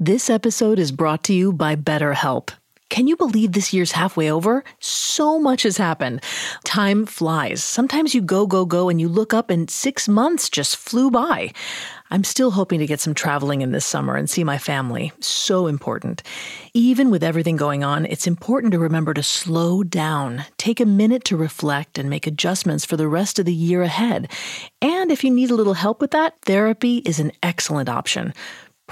This episode is brought to you by BetterHelp. Can you believe this year's halfway over? So much has happened. Time flies. Sometimes you go, go, go, and you look up and six months just flew by. I'm still hoping to get some traveling in this summer and see my family. So important. Even with everything going on, it's important to remember to slow down, take a minute to reflect, and make adjustments for the rest of the year ahead. And if you need a little help with that, therapy is an excellent option.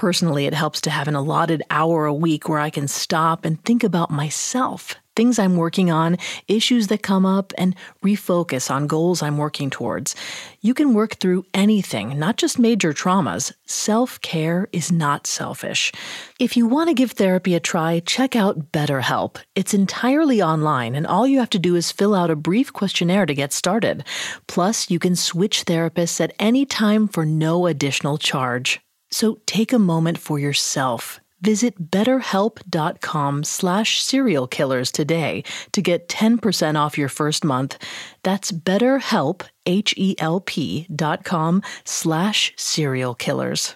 Personally, it helps to have an allotted hour a week where I can stop and think about myself, things I'm working on, issues that come up, and refocus on goals I'm working towards. You can work through anything, not just major traumas. Self care is not selfish. If you want to give therapy a try, check out BetterHelp. It's entirely online, and all you have to do is fill out a brief questionnaire to get started. Plus, you can switch therapists at any time for no additional charge. So take a moment for yourself. Visit betterhelp.com slash serial killers today to get 10% off your first month. That's betterhelp, H-E-L-P dot com slash serial killers.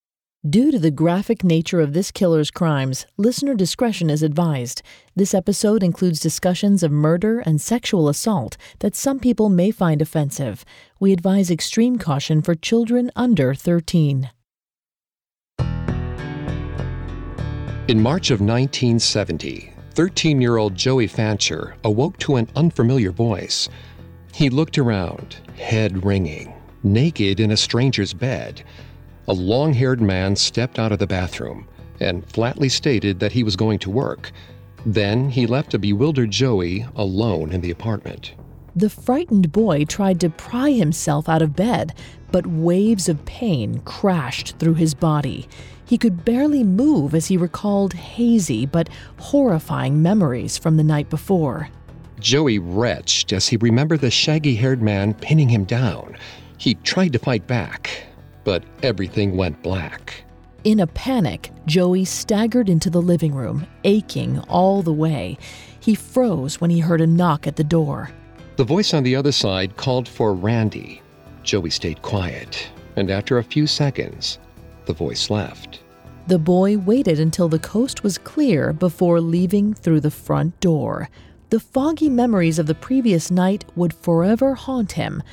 Due to the graphic nature of this killer's crimes, listener discretion is advised. This episode includes discussions of murder and sexual assault that some people may find offensive. We advise extreme caution for children under 13. In March of 1970, 13 year old Joey Fancher awoke to an unfamiliar voice. He looked around, head ringing, naked in a stranger's bed. A long haired man stepped out of the bathroom and flatly stated that he was going to work. Then he left a bewildered Joey alone in the apartment. The frightened boy tried to pry himself out of bed, but waves of pain crashed through his body. He could barely move as he recalled hazy but horrifying memories from the night before. Joey retched as he remembered the shaggy haired man pinning him down. He tried to fight back, but everything went black. In a panic, Joey staggered into the living room, aching all the way. He froze when he heard a knock at the door. The voice on the other side called for Randy. Joey stayed quiet, and after a few seconds, the voice left. The boy waited until the coast was clear before leaving through the front door. The foggy memories of the previous night would forever haunt him.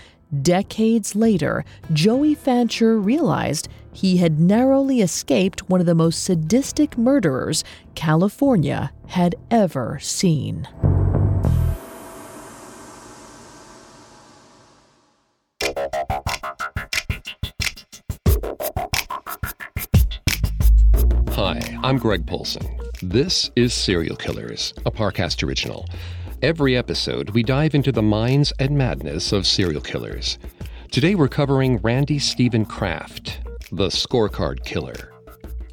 Decades later, Joey Fancher realized he had narrowly escaped one of the most sadistic murderers California had ever seen. Hi, I'm Greg Polcyn. This is Serial Killers, a Parcast original. Every episode, we dive into the minds and madness of serial killers. Today, we're covering Randy Steven Kraft, the scorecard killer.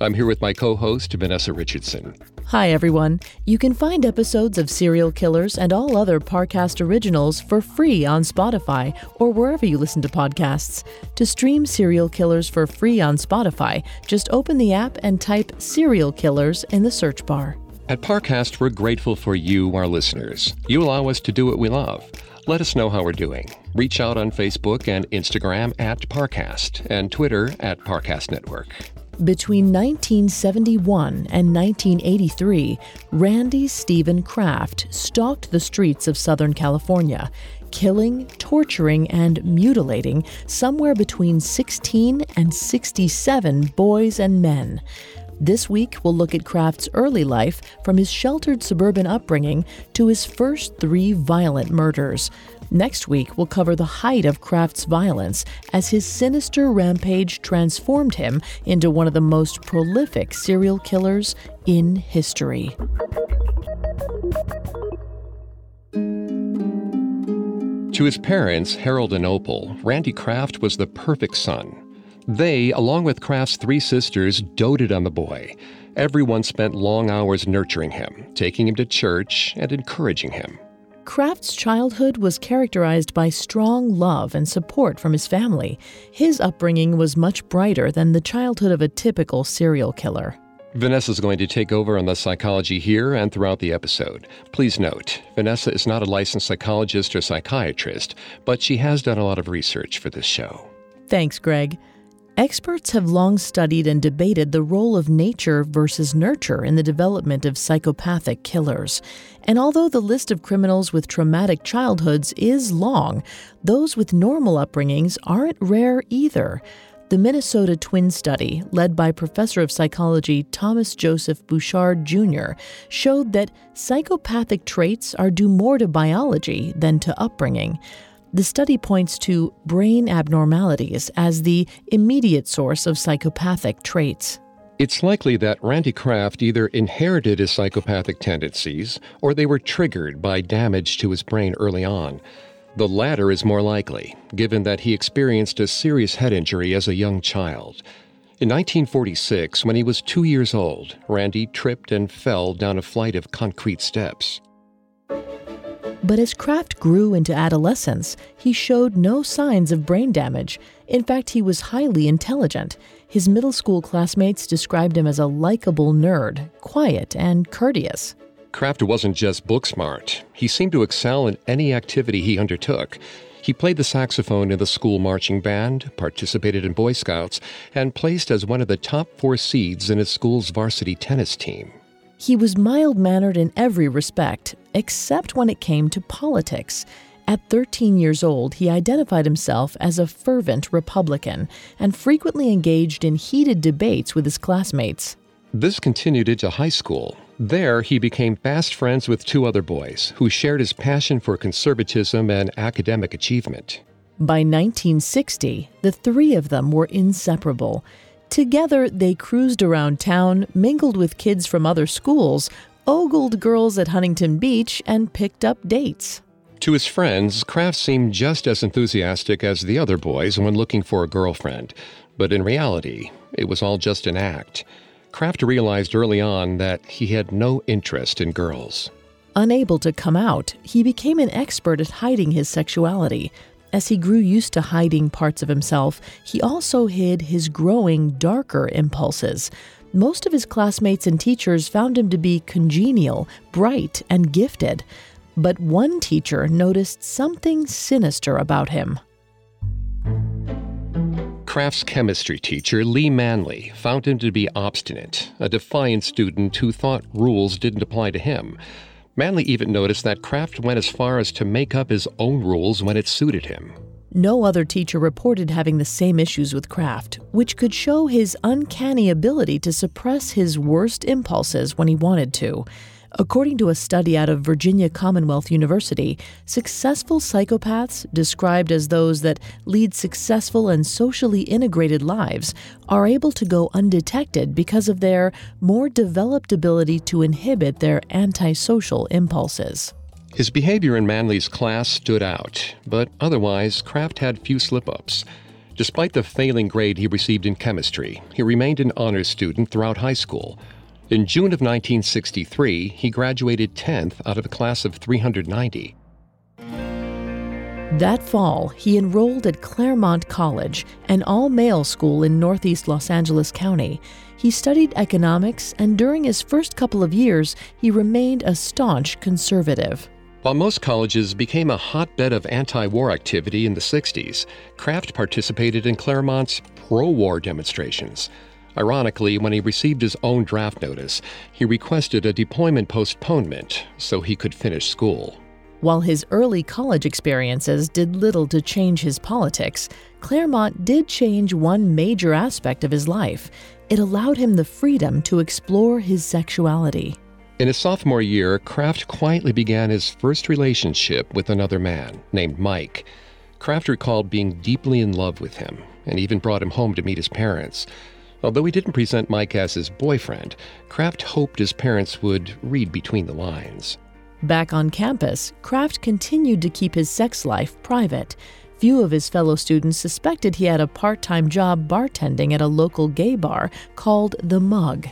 I'm here with my co host, Vanessa Richardson. Hi, everyone. You can find episodes of Serial Killers and all other Parcast originals for free on Spotify or wherever you listen to podcasts. To stream Serial Killers for free on Spotify, just open the app and type Serial Killers in the search bar. At Parcast, we're grateful for you, our listeners. You allow us to do what we love. Let us know how we're doing. Reach out on Facebook and Instagram at Parcast and Twitter at Parcast Network. Between 1971 and 1983, Randy Steven Kraft stalked the streets of Southern California, killing, torturing, and mutilating somewhere between 16 and 67 boys and men. This week, we'll look at Kraft's early life from his sheltered suburban upbringing to his first three violent murders. Next week, we'll cover the height of Kraft's violence as his sinister rampage transformed him into one of the most prolific serial killers in history. To his parents, Harold and Opal, Randy Kraft was the perfect son. They, along with Kraft's three sisters, doted on the boy. Everyone spent long hours nurturing him, taking him to church, and encouraging him. Kraft's childhood was characterized by strong love and support from his family. His upbringing was much brighter than the childhood of a typical serial killer. Vanessa is going to take over on the psychology here and throughout the episode. Please note, Vanessa is not a licensed psychologist or psychiatrist, but she has done a lot of research for this show. Thanks, Greg. Experts have long studied and debated the role of nature versus nurture in the development of psychopathic killers. And although the list of criminals with traumatic childhoods is long, those with normal upbringings aren't rare either. The Minnesota Twin Study, led by Professor of Psychology Thomas Joseph Bouchard Jr., showed that psychopathic traits are due more to biology than to upbringing. The study points to brain abnormalities as the immediate source of psychopathic traits. It's likely that Randy Kraft either inherited his psychopathic tendencies or they were triggered by damage to his brain early on. The latter is more likely, given that he experienced a serious head injury as a young child. In 1946, when he was two years old, Randy tripped and fell down a flight of concrete steps. But as Kraft grew into adolescence, he showed no signs of brain damage. In fact, he was highly intelligent. His middle school classmates described him as a likable nerd, quiet and courteous. Kraft wasn't just book smart, he seemed to excel in any activity he undertook. He played the saxophone in the school marching band, participated in Boy Scouts, and placed as one of the top four seeds in his school's varsity tennis team. He was mild mannered in every respect, except when it came to politics. At 13 years old, he identified himself as a fervent Republican and frequently engaged in heated debates with his classmates. This continued into high school. There, he became fast friends with two other boys who shared his passion for conservatism and academic achievement. By 1960, the three of them were inseparable. Together, they cruised around town, mingled with kids from other schools, ogled girls at Huntington Beach, and picked up dates. To his friends, Kraft seemed just as enthusiastic as the other boys when looking for a girlfriend, but in reality, it was all just an act. Kraft realized early on that he had no interest in girls. Unable to come out, he became an expert at hiding his sexuality, as he grew used to hiding parts of himself, he also hid his growing darker impulses. Most of his classmates and teachers found him to be congenial, bright, and gifted. But one teacher noticed something sinister about him. Kraft's chemistry teacher, Lee Manley, found him to be obstinate, a defiant student who thought rules didn't apply to him. Manley even noticed that Kraft went as far as to make up his own rules when it suited him. No other teacher reported having the same issues with Kraft, which could show his uncanny ability to suppress his worst impulses when he wanted to. According to a study out of Virginia Commonwealth University, successful psychopaths, described as those that lead successful and socially integrated lives, are able to go undetected because of their more developed ability to inhibit their antisocial impulses. His behavior in Manley's class stood out, but otherwise, Kraft had few slip ups. Despite the failing grade he received in chemistry, he remained an honors student throughout high school. In June of 1963, he graduated 10th out of a class of 390. That fall, he enrolled at Claremont College, an all male school in northeast Los Angeles County. He studied economics, and during his first couple of years, he remained a staunch conservative. While most colleges became a hotbed of anti war activity in the 60s, Kraft participated in Claremont's pro war demonstrations. Ironically, when he received his own draft notice, he requested a deployment postponement so he could finish school. While his early college experiences did little to change his politics, Claremont did change one major aspect of his life. It allowed him the freedom to explore his sexuality. In his sophomore year, Kraft quietly began his first relationship with another man named Mike. Kraft recalled being deeply in love with him and even brought him home to meet his parents. Although he didn't present Mike as his boyfriend, Kraft hoped his parents would read between the lines. Back on campus, Kraft continued to keep his sex life private. Few of his fellow students suspected he had a part time job bartending at a local gay bar called The Mug.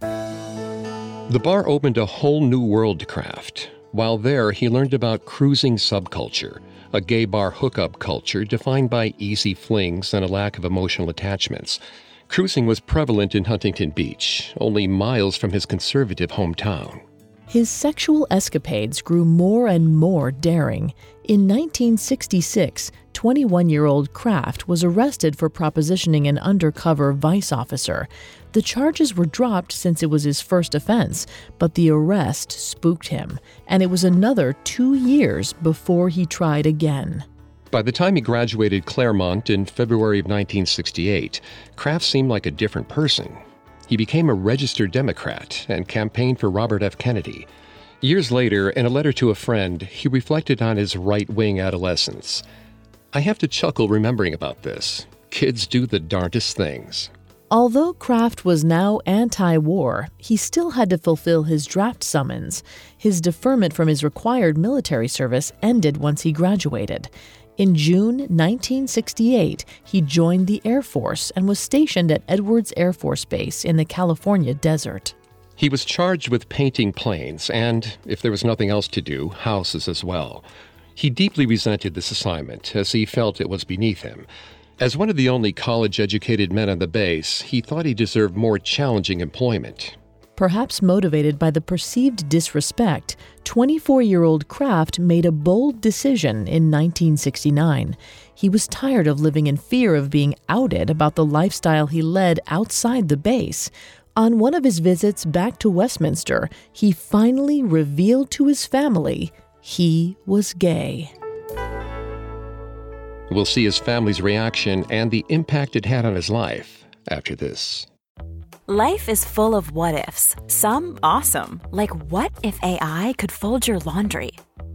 The bar opened a whole new world to Kraft. While there, he learned about cruising subculture, a gay bar hookup culture defined by easy flings and a lack of emotional attachments. Cruising was prevalent in Huntington Beach, only miles from his conservative hometown. His sexual escapades grew more and more daring. In 1966, 21 year old Kraft was arrested for propositioning an undercover vice officer. The charges were dropped since it was his first offense, but the arrest spooked him, and it was another two years before he tried again. By the time he graduated Claremont in February of 1968, Kraft seemed like a different person. He became a registered Democrat and campaigned for Robert F. Kennedy. Years later, in a letter to a friend, he reflected on his right wing adolescence. I have to chuckle remembering about this. Kids do the darndest things. Although Kraft was now anti war, he still had to fulfill his draft summons. His deferment from his required military service ended once he graduated. In June 1968, he joined the Air Force and was stationed at Edwards Air Force Base in the California desert. He was charged with painting planes and, if there was nothing else to do, houses as well. He deeply resented this assignment, as he felt it was beneath him. As one of the only college educated men on the base, he thought he deserved more challenging employment. Perhaps motivated by the perceived disrespect, 24 year old Kraft made a bold decision in 1969. He was tired of living in fear of being outed about the lifestyle he led outside the base. On one of his visits back to Westminster, he finally revealed to his family he was gay. We'll see his family's reaction and the impact it had on his life after this. Life is full of what ifs, some awesome, like what if AI could fold your laundry?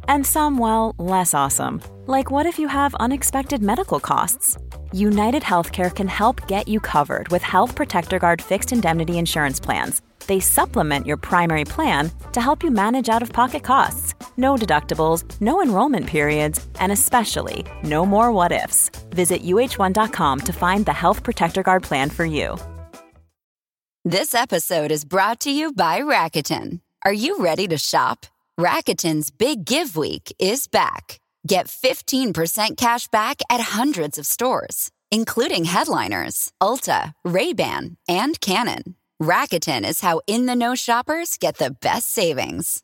And some, well, less awesome, like what if you have unexpected medical costs? United Healthcare can help get you covered with Health Protector Guard fixed indemnity insurance plans. They supplement your primary plan to help you manage out of pocket costs. No deductibles, no enrollment periods, and especially no more what ifs. Visit uh1.com to find the Health Protector Guard plan for you. This episode is brought to you by Rakuten. Are you ready to shop? Rakuten's Big Give Week is back. Get 15% cash back at hundreds of stores, including headliners, Ulta, Ray-Ban, and Canon. Rakuten is how in-the-know shoppers get the best savings.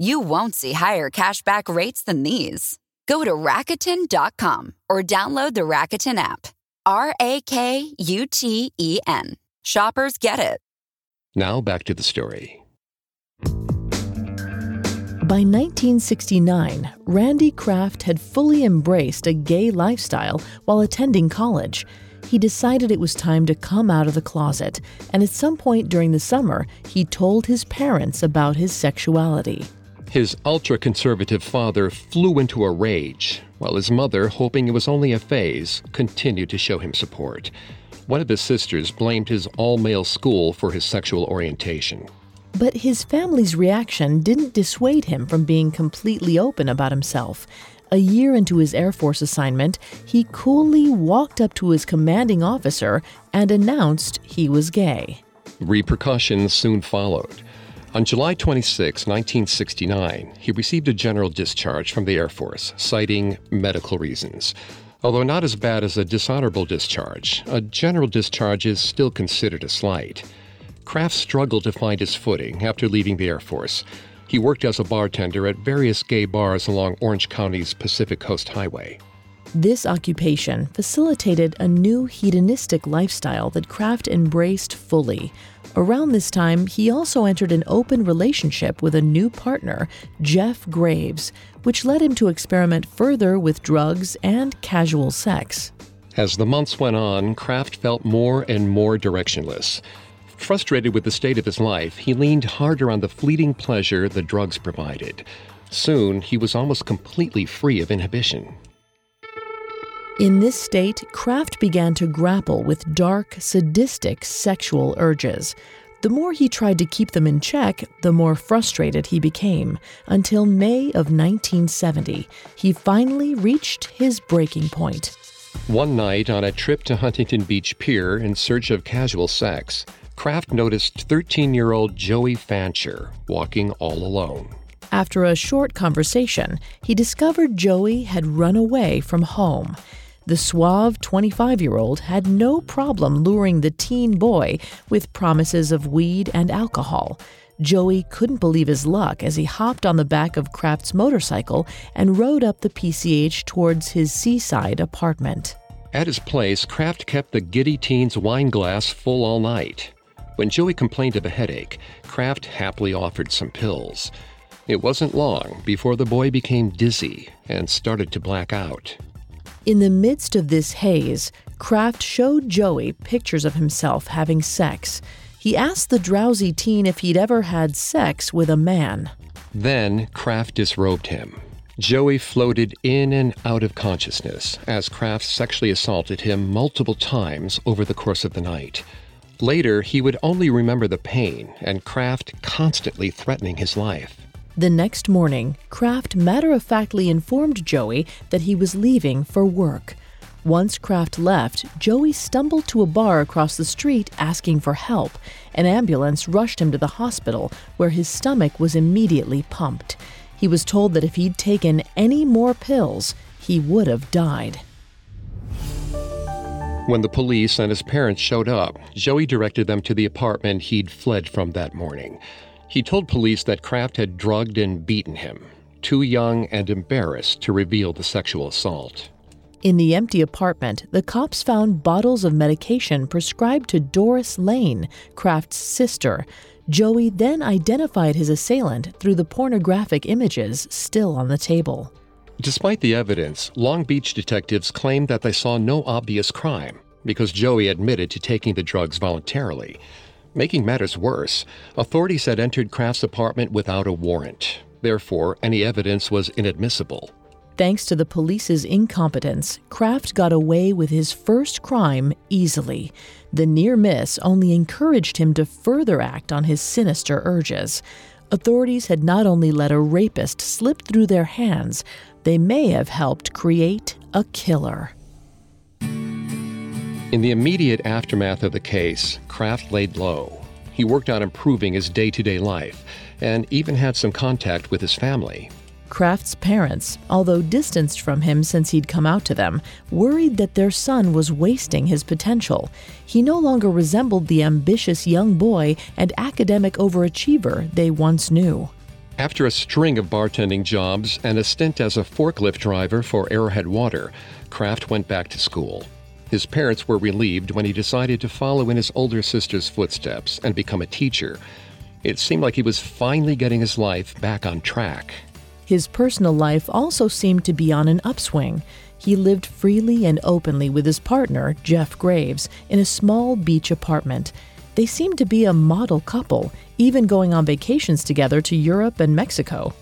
You won't see higher cashback rates than these. Go to Rakuten.com or download the Rakuten app. R A K U T E N. Shoppers get it. Now back to the story. By 1969, Randy Kraft had fully embraced a gay lifestyle while attending college. He decided it was time to come out of the closet, and at some point during the summer, he told his parents about his sexuality. His ultra conservative father flew into a rage, while his mother, hoping it was only a phase, continued to show him support. One of his sisters blamed his all male school for his sexual orientation. But his family's reaction didn't dissuade him from being completely open about himself. A year into his Air Force assignment, he coolly walked up to his commanding officer and announced he was gay. Repercussions soon followed. On July 26, 1969, he received a general discharge from the Air Force, citing medical reasons. Although not as bad as a dishonorable discharge, a general discharge is still considered a slight. Kraft struggled to find his footing after leaving the Air Force. He worked as a bartender at various gay bars along Orange County's Pacific Coast Highway. This occupation facilitated a new hedonistic lifestyle that Kraft embraced fully. Around this time, he also entered an open relationship with a new partner, Jeff Graves, which led him to experiment further with drugs and casual sex. As the months went on, Kraft felt more and more directionless. Frustrated with the state of his life, he leaned harder on the fleeting pleasure the drugs provided. Soon, he was almost completely free of inhibition. In this state, Kraft began to grapple with dark, sadistic sexual urges. The more he tried to keep them in check, the more frustrated he became, until May of 1970, he finally reached his breaking point. One night on a trip to Huntington Beach Pier in search of casual sex, Kraft noticed 13 year old Joey Fancher walking all alone. After a short conversation, he discovered Joey had run away from home. The suave 25 year old had no problem luring the teen boy with promises of weed and alcohol. Joey couldn't believe his luck as he hopped on the back of Kraft's motorcycle and rode up the PCH towards his seaside apartment. At his place, Kraft kept the giddy teen's wine glass full all night. When Joey complained of a headache, Kraft happily offered some pills. It wasn't long before the boy became dizzy and started to black out. In the midst of this haze, Kraft showed Joey pictures of himself having sex. He asked the drowsy teen if he'd ever had sex with a man. Then Kraft disrobed him. Joey floated in and out of consciousness as Kraft sexually assaulted him multiple times over the course of the night. Later, he would only remember the pain and Kraft constantly threatening his life. The next morning, Kraft matter of factly informed Joey that he was leaving for work. Once Kraft left, Joey stumbled to a bar across the street asking for help. An ambulance rushed him to the hospital, where his stomach was immediately pumped. He was told that if he'd taken any more pills, he would have died. When the police and his parents showed up, Joey directed them to the apartment he'd fled from that morning. He told police that Kraft had drugged and beaten him, too young and embarrassed to reveal the sexual assault. In the empty apartment, the cops found bottles of medication prescribed to Doris Lane, Kraft's sister. Joey then identified his assailant through the pornographic images still on the table. Despite the evidence, Long Beach detectives claimed that they saw no obvious crime because Joey admitted to taking the drugs voluntarily. Making matters worse, authorities had entered Kraft's apartment without a warrant. Therefore, any evidence was inadmissible. Thanks to the police's incompetence, Kraft got away with his first crime easily. The near miss only encouraged him to further act on his sinister urges. Authorities had not only let a rapist slip through their hands, they may have helped create a killer. In the immediate aftermath of the case, Kraft laid low. He worked on improving his day to day life and even had some contact with his family. Kraft's parents, although distanced from him since he'd come out to them, worried that their son was wasting his potential. He no longer resembled the ambitious young boy and academic overachiever they once knew. After a string of bartending jobs and a stint as a forklift driver for Arrowhead Water, Kraft went back to school. His parents were relieved when he decided to follow in his older sister's footsteps and become a teacher. It seemed like he was finally getting his life back on track. His personal life also seemed to be on an upswing. He lived freely and openly with his partner, Jeff Graves, in a small beach apartment. They seemed to be a model couple, even going on vacations together to Europe and Mexico.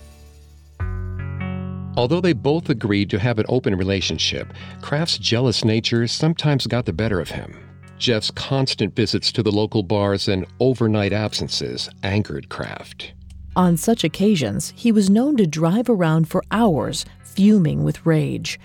Although they both agreed to have an open relationship, Kraft's jealous nature sometimes got the better of him. Jeff's constant visits to the local bars and overnight absences angered Kraft. On such occasions, he was known to drive around for hours, fuming with rage.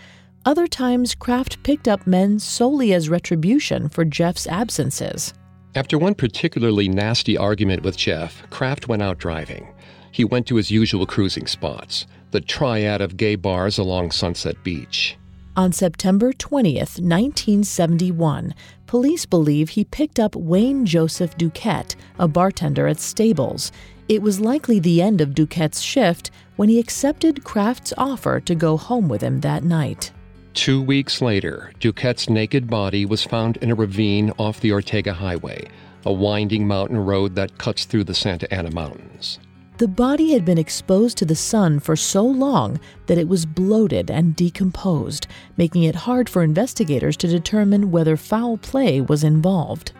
Other times, Kraft picked up men solely as retribution for Jeff's absences. After one particularly nasty argument with Jeff, Kraft went out driving. He went to his usual cruising spots the triad of gay bars along Sunset Beach. On September 20th, 1971, police believe he picked up Wayne Joseph Dukette, a bartender at Stables. It was likely the end of Dukette's shift when he accepted Kraft's offer to go home with him that night. Two weeks later, Dukette's naked body was found in a ravine off the Ortega Highway, a winding mountain road that cuts through the Santa Ana Mountains. The body had been exposed to the sun for so long that it was bloated and decomposed, making it hard for investigators to determine whether foul play was involved.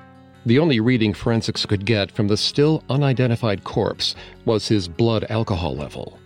The only reading forensics could get from the still unidentified corpse was his blood alcohol level.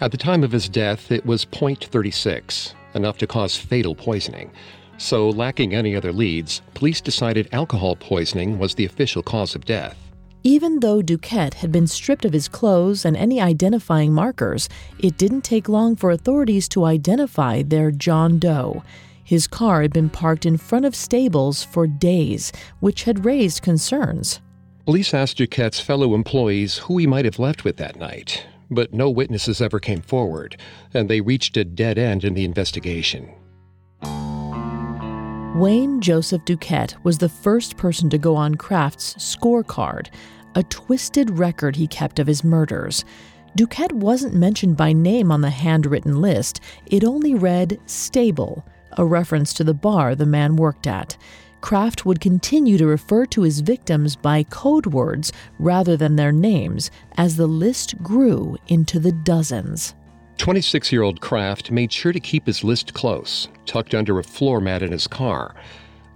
At the time of his death, it was 0.36, enough to cause fatal poisoning. So, lacking any other leads, police decided alcohol poisoning was the official cause of death. Even though Dukette had been stripped of his clothes and any identifying markers, it didn't take long for authorities to identify their John Doe. His car had been parked in front of stables for days, which had raised concerns. Police asked Dukette's fellow employees who he might have left with that night, but no witnesses ever came forward, and they reached a dead end in the investigation. Wayne Joseph Dukette was the first person to go on Kraft's scorecard a twisted record he kept of his murders. Dukette wasn't mentioned by name on the handwritten list, it only read Stable, a reference to the bar the man worked at. Kraft would continue to refer to his victims by code words rather than their names as the list grew into the dozens. 26 year old Kraft made sure to keep his list close, tucked under a floor mat in his car.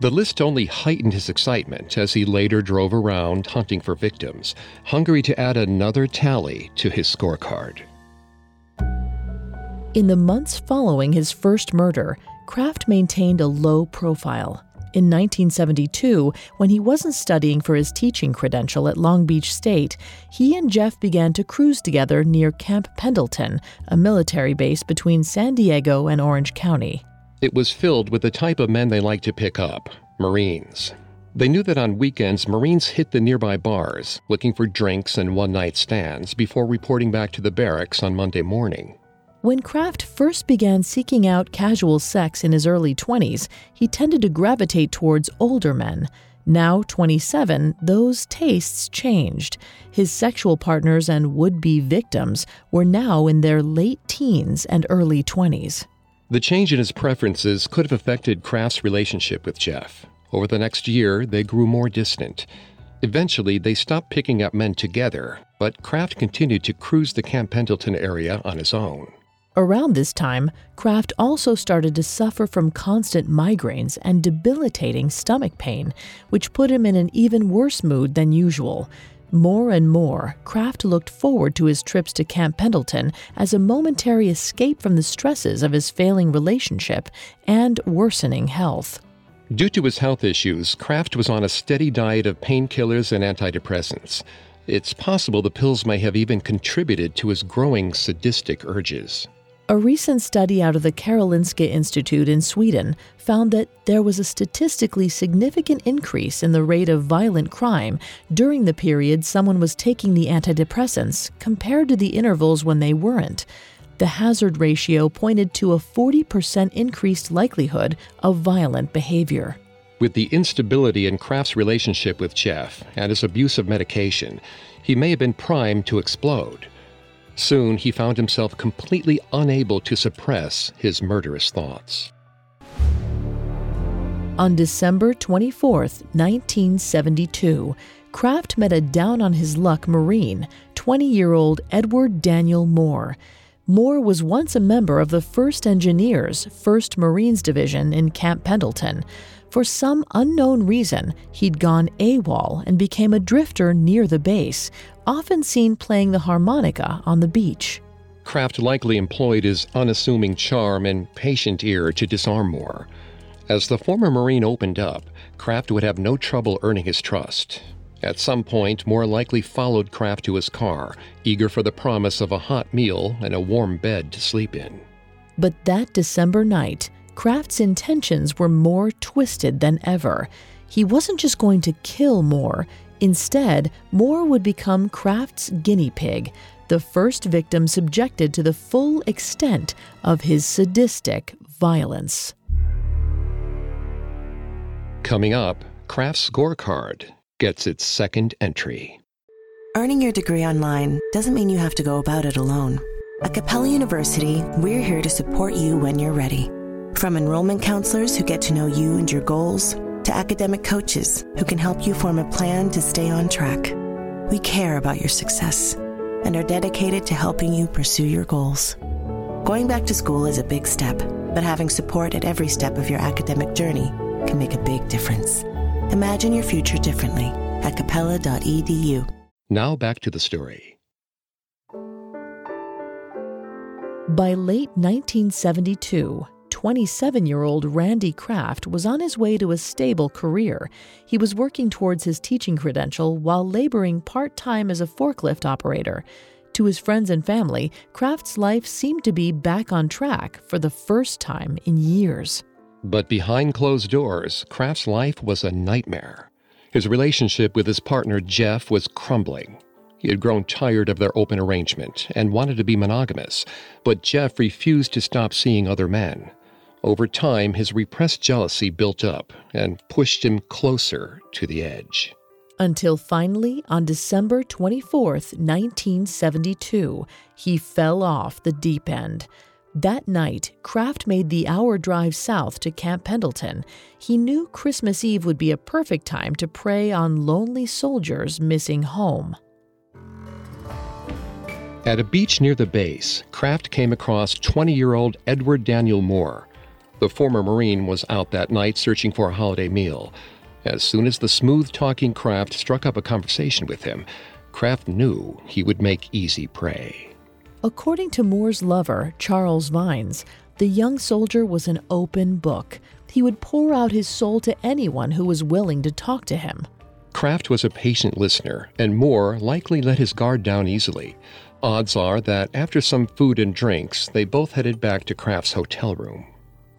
The list only heightened his excitement as he later drove around hunting for victims, hungry to add another tally to his scorecard. In the months following his first murder, Kraft maintained a low profile. In 1972, when he wasn't studying for his teaching credential at Long Beach State, he and Jeff began to cruise together near Camp Pendleton, a military base between San Diego and Orange County. It was filled with the type of men they liked to pick up Marines. They knew that on weekends, Marines hit the nearby bars, looking for drinks and one night stands before reporting back to the barracks on Monday morning. When Kraft first began seeking out casual sex in his early 20s, he tended to gravitate towards older men. Now 27, those tastes changed. His sexual partners and would be victims were now in their late teens and early 20s. The change in his preferences could have affected Kraft's relationship with Jeff. Over the next year, they grew more distant. Eventually, they stopped picking up men together, but Kraft continued to cruise the Camp Pendleton area on his own. Around this time, Kraft also started to suffer from constant migraines and debilitating stomach pain, which put him in an even worse mood than usual. More and more, Kraft looked forward to his trips to Camp Pendleton as a momentary escape from the stresses of his failing relationship and worsening health. Due to his health issues, Kraft was on a steady diet of painkillers and antidepressants. It's possible the pills may have even contributed to his growing sadistic urges. A recent study out of the Karolinska Institute in Sweden found that there was a statistically significant increase in the rate of violent crime during the period someone was taking the antidepressants compared to the intervals when they weren't. The hazard ratio pointed to a 40% increased likelihood of violent behavior. With the instability in Kraft's relationship with Jeff and his abuse of medication, he may have been primed to explode. Soon he found himself completely unable to suppress his murderous thoughts. On December 24, 1972, Kraft met a down on his luck Marine, 20 year old Edward Daniel Moore. Moore was once a member of the 1st Engineers, 1st Marines Division in Camp Pendleton. For some unknown reason, he'd gone AWOL and became a drifter near the base, often seen playing the harmonica on the beach. Kraft likely employed his unassuming charm and patient ear to disarm Moore. As the former Marine opened up, Kraft would have no trouble earning his trust. At some point, Moore likely followed Kraft to his car, eager for the promise of a hot meal and a warm bed to sleep in. But that December night, Kraft's intentions were more twisted than ever. He wasn't just going to kill Moore. Instead, Moore would become Kraft's guinea pig, the first victim subjected to the full extent of his sadistic violence. Coming up, Kraft's scorecard gets its second entry. Earning your degree online doesn't mean you have to go about it alone. At Capella University, we're here to support you when you're ready. From enrollment counselors who get to know you and your goals, to academic coaches who can help you form a plan to stay on track. We care about your success and are dedicated to helping you pursue your goals. Going back to school is a big step, but having support at every step of your academic journey can make a big difference. Imagine your future differently at capella.edu. Now back to the story. By late 1972, 27 year old Randy Kraft was on his way to a stable career. He was working towards his teaching credential while laboring part time as a forklift operator. To his friends and family, Kraft's life seemed to be back on track for the first time in years. But behind closed doors, Kraft's life was a nightmare. His relationship with his partner Jeff was crumbling. He had grown tired of their open arrangement and wanted to be monogamous, but Jeff refused to stop seeing other men. Over time, his repressed jealousy built up and pushed him closer to the edge. Until finally, on December 24, 1972, he fell off the deep end. That night, Kraft made the hour drive south to Camp Pendleton. He knew Christmas Eve would be a perfect time to prey on lonely soldiers missing home. At a beach near the base, Kraft came across 20 year old Edward Daniel Moore. The former Marine was out that night searching for a holiday meal. As soon as the smooth talking Kraft struck up a conversation with him, Kraft knew he would make easy prey. According to Moore's lover, Charles Vines, the young soldier was an open book. He would pour out his soul to anyone who was willing to talk to him. Kraft was a patient listener, and Moore likely let his guard down easily. Odds are that after some food and drinks, they both headed back to Kraft's hotel room.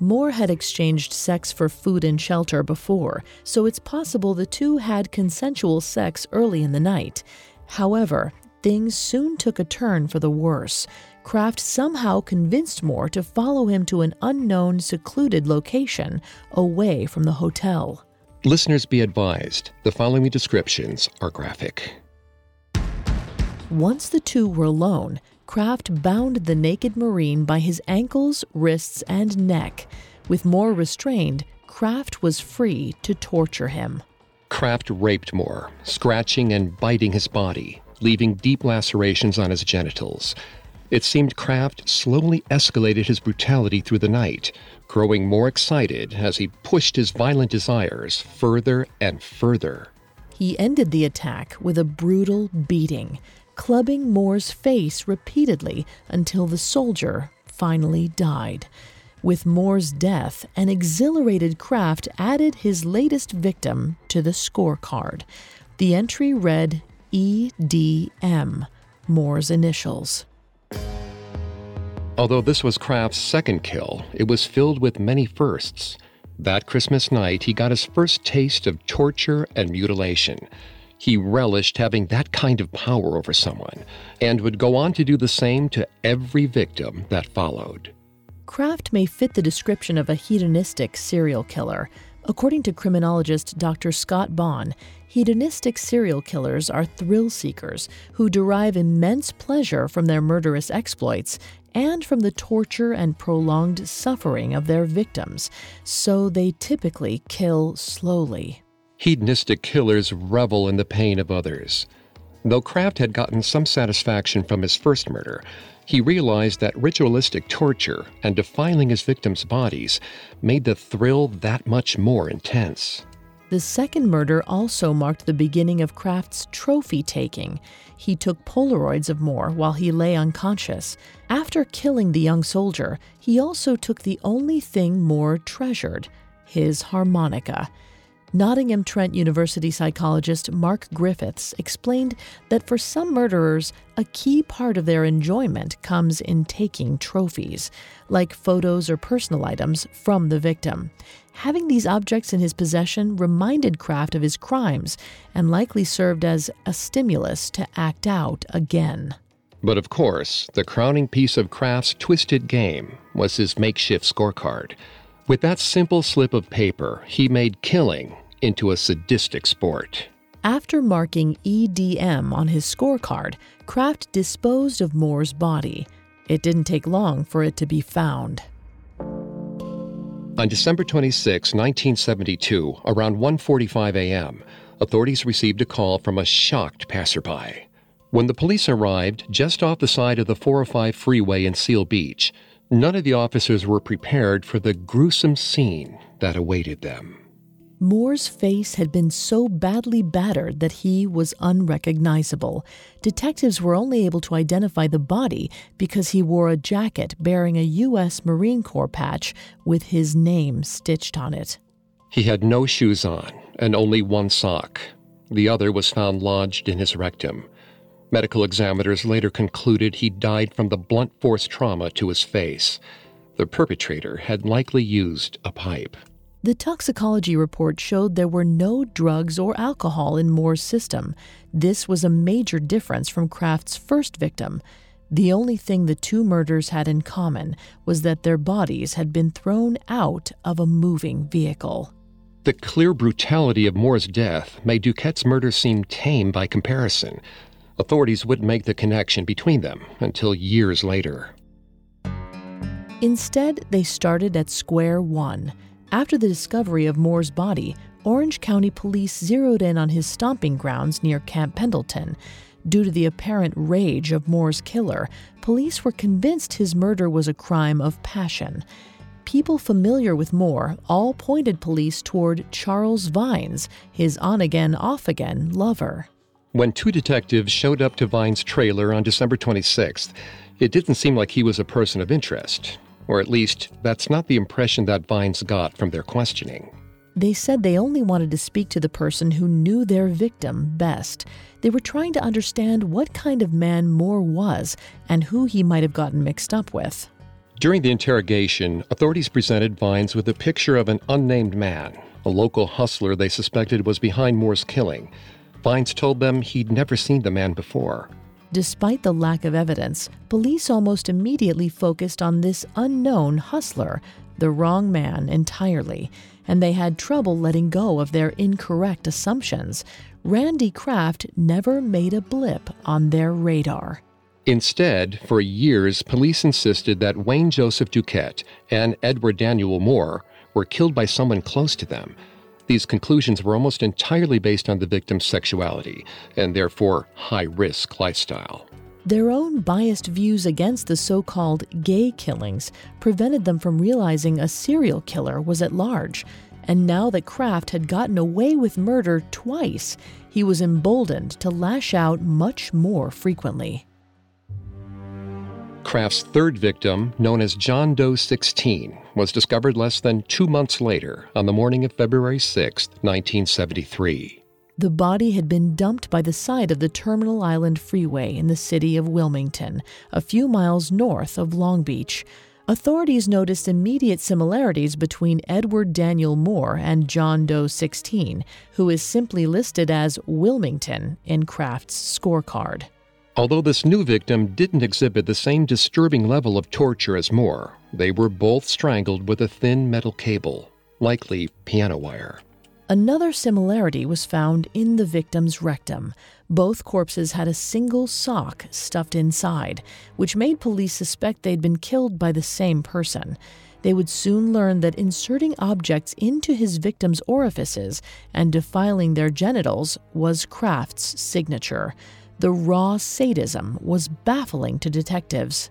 Moore had exchanged sex for food and shelter before, so it's possible the two had consensual sex early in the night. However, things soon took a turn for the worse. Kraft somehow convinced Moore to follow him to an unknown, secluded location away from the hotel. Listeners be advised the following descriptions are graphic. Once the two were alone, Kraft bound the naked Marine by his ankles, wrists, and neck. With Moore restrained, Kraft was free to torture him. Kraft raped Moore, scratching and biting his body, leaving deep lacerations on his genitals. It seemed Kraft slowly escalated his brutality through the night, growing more excited as he pushed his violent desires further and further. He ended the attack with a brutal beating, clubbing Moore's face repeatedly until the soldier finally died. With Moore's death, an exhilarated Kraft added his latest victim to the scorecard. The entry read EDM, Moore's initials. Although this was Kraft's second kill, it was filled with many firsts. That Christmas night, he got his first taste of torture and mutilation. He relished having that kind of power over someone and would go on to do the same to every victim that followed. Kraft may fit the description of a hedonistic serial killer. According to criminologist Dr. Scott Bonn, hedonistic serial killers are thrill seekers who derive immense pleasure from their murderous exploits and from the torture and prolonged suffering of their victims, so they typically kill slowly. Hedonistic killers revel in the pain of others. Though Kraft had gotten some satisfaction from his first murder, he realized that ritualistic torture and defiling his victims' bodies made the thrill that much more intense. The second murder also marked the beginning of Kraft's trophy taking. He took Polaroids of Moore while he lay unconscious. After killing the young soldier, he also took the only thing Moore treasured his harmonica. Nottingham Trent University psychologist Mark Griffiths explained that for some murderers, a key part of their enjoyment comes in taking trophies, like photos or personal items from the victim. Having these objects in his possession reminded Kraft of his crimes and likely served as a stimulus to act out again. But of course, the crowning piece of Kraft's twisted game was his makeshift scorecard With that simple slip of paper, he made killing into a sadistic sport. After marking EDM on his scorecard, Kraft disposed of Moore's body. It didn't take long for it to be found. On December 26, 1972, around 1:45 a.m., authorities received a call from a shocked passerby. When the police arrived just off the side of the 405 freeway in Seal Beach, none of the officers were prepared for the gruesome scene that awaited them. Moore's face had been so badly battered that he was unrecognizable. Detectives were only able to identify the body because he wore a jacket bearing a U.S. Marine Corps patch with his name stitched on it. He had no shoes on and only one sock. The other was found lodged in his rectum. Medical examiners later concluded he died from the blunt force trauma to his face. The perpetrator had likely used a pipe. The toxicology report showed there were no drugs or alcohol in Moore's system. This was a major difference from Kraft's first victim. The only thing the two murders had in common was that their bodies had been thrown out of a moving vehicle. The clear brutality of Moore's death made Dukette's murder seem tame by comparison. Authorities wouldn't make the connection between them until years later. Instead, they started at square one. After the discovery of Moore's body, Orange County police zeroed in on his stomping grounds near Camp Pendleton. Due to the apparent rage of Moore's killer, police were convinced his murder was a crime of passion. People familiar with Moore all pointed police toward Charles Vines, his on again, off again lover. When two detectives showed up to Vine's trailer on December 26th, it didn't seem like he was a person of interest. Or at least, that's not the impression that Vines got from their questioning. They said they only wanted to speak to the person who knew their victim best. They were trying to understand what kind of man Moore was and who he might have gotten mixed up with. During the interrogation, authorities presented Vines with a picture of an unnamed man, a local hustler they suspected was behind Moore's killing. Vines told them he'd never seen the man before. Despite the lack of evidence, police almost immediately focused on this unknown hustler, the wrong man entirely, and they had trouble letting go of their incorrect assumptions. Randy Kraft never made a blip on their radar. Instead, for years, police insisted that Wayne Joseph Dukette and Edward Daniel Moore were killed by someone close to them. These conclusions were almost entirely based on the victim's sexuality and therefore high risk lifestyle. Their own biased views against the so called gay killings prevented them from realizing a serial killer was at large. And now that Kraft had gotten away with murder twice, he was emboldened to lash out much more frequently. Kraft's third victim, known as John Doe 16, was discovered less than two months later on the morning of February 6, 1973. The body had been dumped by the side of the Terminal Island Freeway in the city of Wilmington, a few miles north of Long Beach. Authorities noticed immediate similarities between Edward Daniel Moore and John Doe 16, who is simply listed as Wilmington in Kraft's scorecard. Although this new victim didn't exhibit the same disturbing level of torture as Moore, they were both strangled with a thin metal cable, likely piano wire. Another similarity was found in the victim's rectum. Both corpses had a single sock stuffed inside, which made police suspect they'd been killed by the same person. They would soon learn that inserting objects into his victim's orifices and defiling their genitals was Kraft's signature. The raw sadism was baffling to detectives.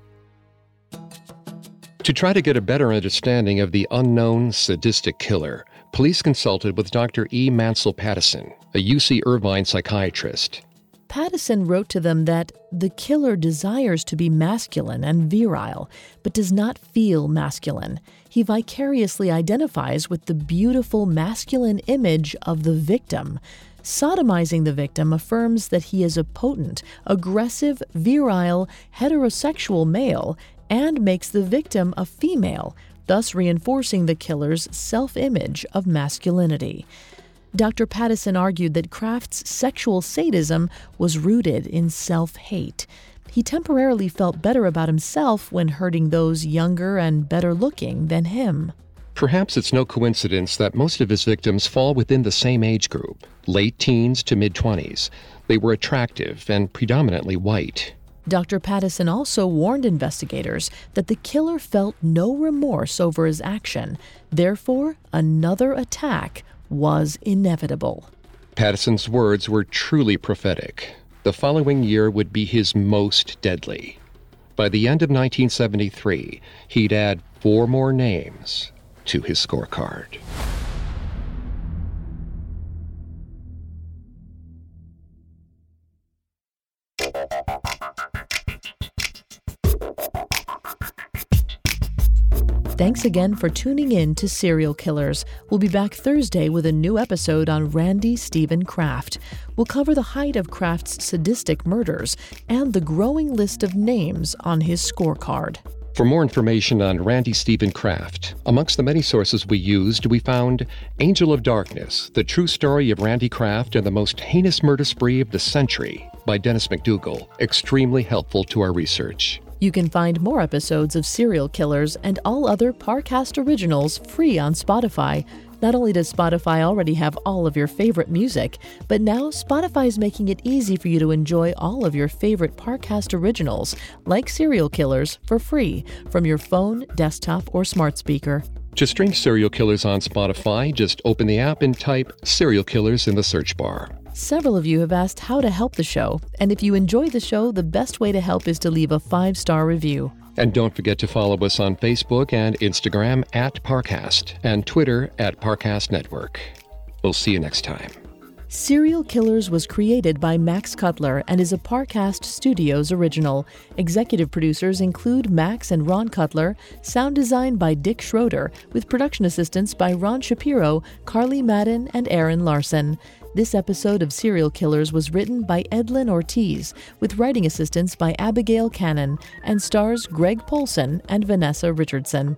To try to get a better understanding of the unknown sadistic killer, police consulted with Dr. E. Mansell Pattison, a UC Irvine psychiatrist. Pattison wrote to them that the killer desires to be masculine and virile, but does not feel masculine. He vicariously identifies with the beautiful masculine image of the victim. Sodomizing the victim affirms that he is a potent, aggressive, virile, heterosexual male and makes the victim a female, thus reinforcing the killer's self image of masculinity. Dr. Pattison argued that Kraft's sexual sadism was rooted in self hate. He temporarily felt better about himself when hurting those younger and better looking than him. Perhaps it's no coincidence that most of his victims fall within the same age group, late teens to mid 20s. They were attractive and predominantly white. Dr. Pattison also warned investigators that the killer felt no remorse over his action. Therefore, another attack was inevitable. Pattison's words were truly prophetic. The following year would be his most deadly. By the end of 1973, he'd add four more names to his scorecard. Thanks again for tuning in to Serial Killers. We'll be back Thursday with a new episode on Randy Steven Kraft. We'll cover the height of Kraft's sadistic murders and the growing list of names on his scorecard. For more information on Randy Steven Kraft, amongst the many sources we used, we found Angel of Darkness, the true story of Randy Kraft and the most heinous murder spree of the century by Dennis McDougal, extremely helpful to our research. You can find more episodes of Serial Killers and all other Parcast originals free on Spotify. Not only does Spotify already have all of your favorite music, but now Spotify is making it easy for you to enjoy all of your favorite Parcast originals, like Serial Killers, for free from your phone, desktop, or smart speaker. To stream Serial Killers on Spotify, just open the app and type Serial Killers in the search bar. Several of you have asked how to help the show, and if you enjoy the show, the best way to help is to leave a five star review. And don't forget to follow us on Facebook and Instagram at Parcast and Twitter at Parcast Network. We'll see you next time. Serial Killers was created by Max Cutler and is a Parcast Studios original. Executive producers include Max and Ron Cutler, sound design by Dick Schroeder, with production assistance by Ron Shapiro, Carly Madden, and Aaron Larson. This episode of Serial Killers was written by Edlin Ortiz, with writing assistance by Abigail Cannon, and stars Greg Polcyn and Vanessa Richardson.